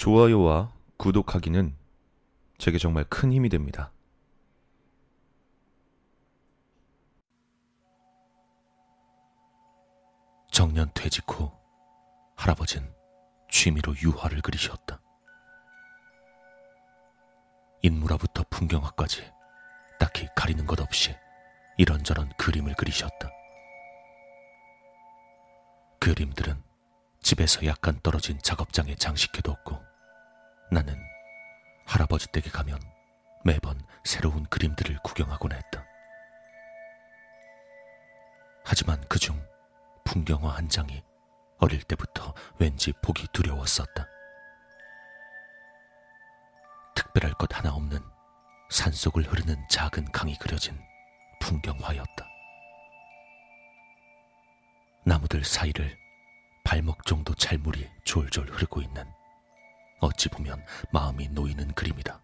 좋아요와 구독하기는 제게 정말 큰 힘이 됩니다. 정년 퇴직 후 할아버진 취미로 유화를 그리셨다. 인물화부터 풍경화까지 딱히 가리는 것 없이 이런저런 그림을 그리셨다. 그림들은 집에서 약간 떨어진 작업장에 장식해뒀고 나는 할아버지 댁에 가면 매번 새로운 그림들을 구경하곤 했다. 하지만 그중 풍경화 한 장이 어릴 때부터 왠지 보기 두려웠었다. 특별할 것 하나 없는 산속을 흐르는 작은 강이 그려진 풍경화였다. 나무들 사이를 발목 정도 찰물이 졸졸 흐르고 있는 어찌 보면 마음이 놓이는 그림이다.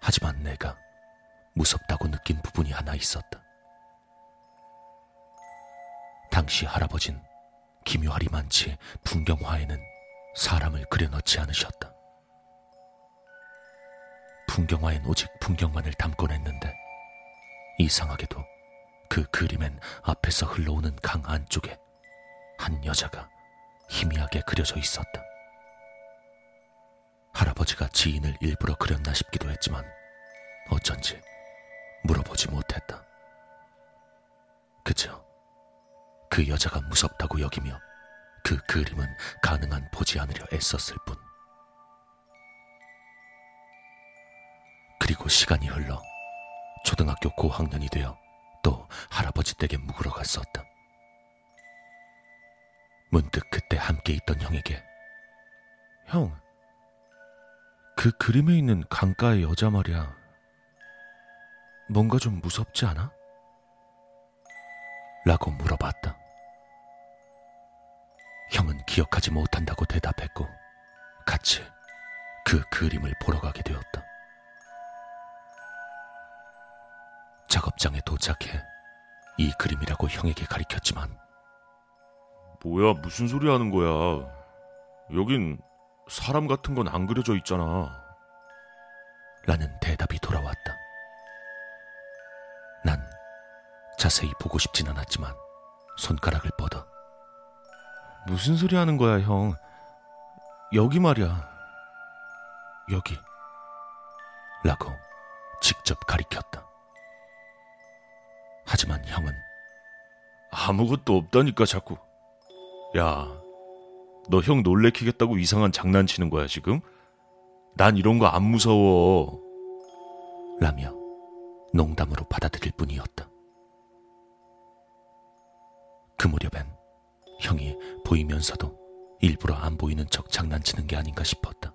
하지만 내가 무섭다고 느낀 부분이 하나 있었다. 당시 할아버진 기묘하리만치 풍경화에는 사람을 그려넣지 않으셨다. 풍경화엔 오직 풍경만을 담곤 했는데 이상하게도 그 그림엔 앞에서 흘러오는 강 안쪽에 한 여자가 희미하게 그려져 있었다. 할아버지가 지인을 일부러 그렸나 싶기도 했지만 어쩐지 물어보지 못했다. 그저 그 여자가 무섭다고 여기며 그 그림은 가능한 보지 않으려 애썼을 뿐. 그리고 시간이 흘러 초등학교 고학년이 되어 또 할아버지 댁에 묵으러 갔었다. 문득 그때 함께 있던 형에게 형, 그 그림에 있는 강가의 여자 말이야. 뭔가 좀 무섭지 않아? 라고 물어봤다. 형은 기억하지 못한다고 대답했고 같이 그 그림을 보러 가게 되었다. 작업장에 도착해 이 그림이라고 형에게 가리켰지만 뭐야, 무슨 소리 하는 거야. 여긴 사람 같은 건 안 그려져 있잖아. 라는 대답이 돌아왔다. 난 자세히 보고 싶진 않았지만 손가락을 뻗어 무슨 소리 하는 거야, 형. 여기 말이야. 여기. 라고 직접 가리켰다. 하지만 형은 아무것도 없다니까, 자꾸. 야, 너 형 놀래키겠다고 이상한 장난치는 거야, 지금? 난 이런 거 안 무서워. 라며 농담으로 받아들일 뿐이었다. 그 무렵엔 형이 보이면서도 일부러 안 보이는 척 장난치는 게 아닌가 싶었다.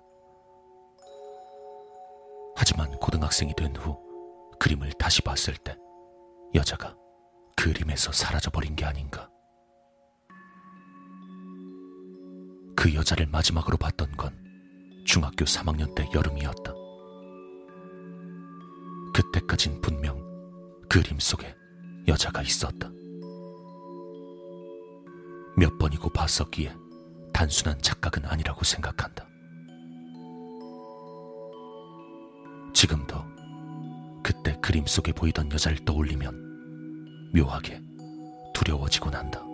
하지만 고등학생이 된 후 그림을 다시 봤을 때 여자가 그림에서 사라져버린 게 아닌가. 그 여자를 마지막으로 봤던 건 중학교 3학년 때 여름이었다. 그때까진 분명 그림 속에 여자가 있었다. 몇 번이고 봤었기에 단순한 착각은 아니라고 생각한다. 지금도 그때 그림 속에 보이던 여자를 떠올리면 묘하게 두려워지곤 한다.